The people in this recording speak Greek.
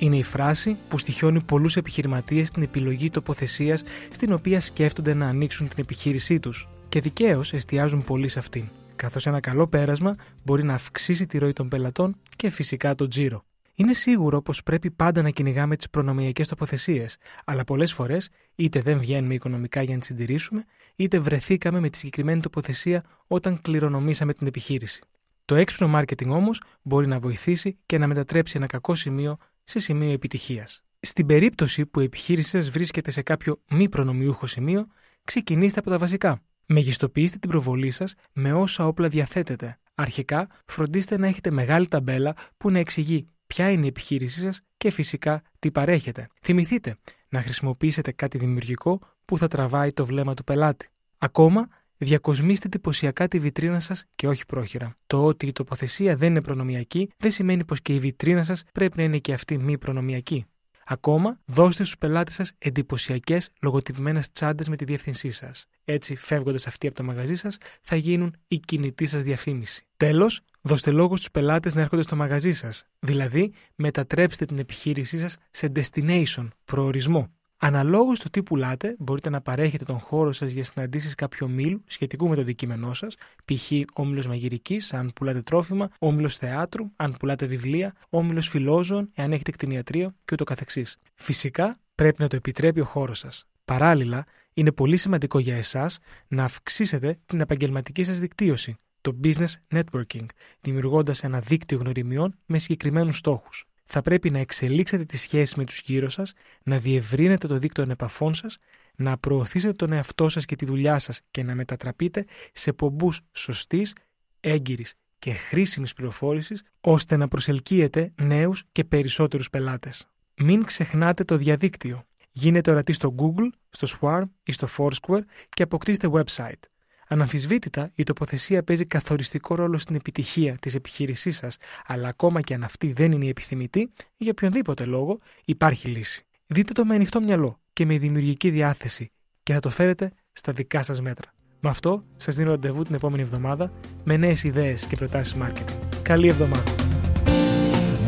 Είναι η φράση που στοιχιώνει πολλούς επιχειρηματίες στην επιλογή τοποθεσίας στην οποία σκέφτονται να ανοίξουν την επιχείρησή τους. Και δικαίως εστιάζουν πολύ σε αυτήν καθώς ένα καλό πέρασμα μπορεί να αυξήσει τη ροή των πελατών και φυσικά το τζίρο. Είναι σίγουρο πως πρέπει πάντα να κυνηγάμε τις προνομιακές τοποθεσίες, αλλά πολλές φορές είτε δεν βγαίνουμε οικονομικά για να τις συντηρήσουμε, είτε βρεθήκαμε με τη συγκεκριμένη τοποθεσία όταν κληρονομήσαμε την επιχείρηση. Το έξυπνο marketing όμως μπορεί να βοηθήσει και να μετατρέψει ένα κακό σημείο σε σημείο επιτυχίας. Στην περίπτωση που η επιχείρηση σα βρίσκεται σε κάποιο μη προνομιούχο σημείο, ξεκινήστε από τα βασικά. Μεγιστοποιήστε την προβολή σας με όσα όπλα διαθέτετε. Αρχικά, φροντίστε να έχετε μεγάλη ταμπέλα που να εξηγεί ποια είναι η επιχείρησή σας και φυσικά τι παρέχετε. Θυμηθείτε να χρησιμοποιήσετε κάτι δημιουργικό που θα τραβάει το βλέμμα του πελάτη. Ακόμα, διακοσμήστε εντυπωσιακά τη βιτρίνα σας και όχι πρόχειρα. Το ότι η τοποθεσία δεν είναι προνομιακή δεν σημαίνει πως και η βιτρίνα σας πρέπει να είναι και αυτή μη προνομιακή. Ακόμα, δώστε στους πελάτες σας εντυπωσιακές λογοτυπημένες τσάντες με τη διεύθυνσή σας. Έτσι, φεύγοντας αυτοί από το μαγαζί σας, θα γίνουν η κινητή σας διαφήμιση. Τέλος, δώστε λόγο στους πελάτες να έρχονται στο μαγαζί σας. Δηλαδή, μετατρέψτε την επιχείρησή σας σε destination, προορισμό. Αναλόγως στο τι πουλάτε, μπορείτε να παρέχετε τον χώρο σας για συναντήσεις κάποιου ομίλου σχετικού με το αντικείμενό σας, π.χ. όμιλος μαγειρικής, αν πουλάτε τρόφιμα, όμιλος θεάτρου, αν πουλάτε βιβλία, όμιλος φιλόζων, εάν έχετε κτηνιατρίο κ.ο.κ. Φυσικά, πρέπει να το επιτρέπει ο χώρος σας. Παράλληλα, είναι πολύ σημαντικό για εσάς να αυξήσετε την επαγγελματική σας δικτύωση, το business networking, δημιουργώντας ένα δίκτυο γνωριμιών με συγκεκριμένους στόχους θα πρέπει να εξελίξετε τη σχέση με τους γύρω σας, να διευρύνετε το δίκτυο επαφών σας, να προωθήσετε τον εαυτό σας και τη δουλειά σας και να μετατραπείτε σε πομπούς σωστής, έγκυρης και χρήσιμης πληροφόρησης, ώστε να προσελκύετε νέους και περισσότερους πελάτες. Μην ξεχνάτε το διαδίκτυο. Γίνετε ορατοί στο Google, στο Swarm ή στο Foursquare και αποκτήστε website. Αναμφισβήτητα, η τοποθεσία παίζει καθοριστικό ρόλο στην επιτυχία της επιχείρησής σας, αλλά ακόμα και αν αυτή δεν είναι η επιθυμητή, για οποιονδήποτε λόγο υπάρχει λύση. Δείτε το με ανοιχτό μυαλό και με δημιουργική διάθεση και θα το φέρετε στα δικά σας μέτρα. Με αυτό, σας δίνω ραντεβού την επόμενη εβδομάδα με νέες ιδέες και προτάσεις marketing. Καλή εβδομάδα!